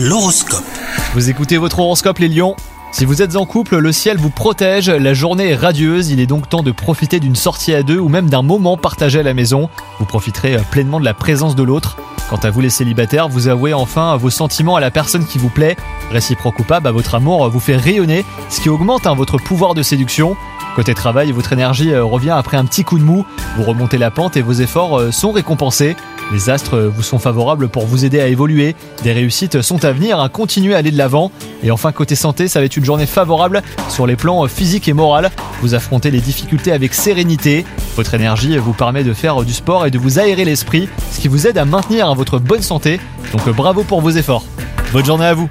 L'horoscope. Vous écoutez votre horoscope les lions? Si vous êtes en couple, le ciel vous protège, la journée est radieuse, il est donc temps de profiter d'une sortie à deux ou même d'un moment partagé à la maison. Vous profiterez euh, pleinement de la présence de l'autre. Quant à vous les célibataires, vous avouez enfin vos sentiments à la personne qui vous plaît. Réciproque ou pas, bah, votre amour vous fait rayonner, ce qui augmente hein, votre pouvoir de séduction. Côté travail, votre énergie euh, revient après un petit coup de mou, vous remontez la pente et vos efforts euh, sont récompensés. Les astres euh, vous sont favorables pour vous aider à évoluer, des réussites sont à venir, à continuer à aller de l'avant. Et enfin côté santé, ça va être une journée favorable sur les plans physiques et moral. Vous affrontez les difficultés avec sérénité, votre énergie vous permet de faire du sport et de vous aérer l'esprit, ce qui vous aide à maintenir votre bonne santé. Donc bravo pour vos efforts. Bonne journée à vous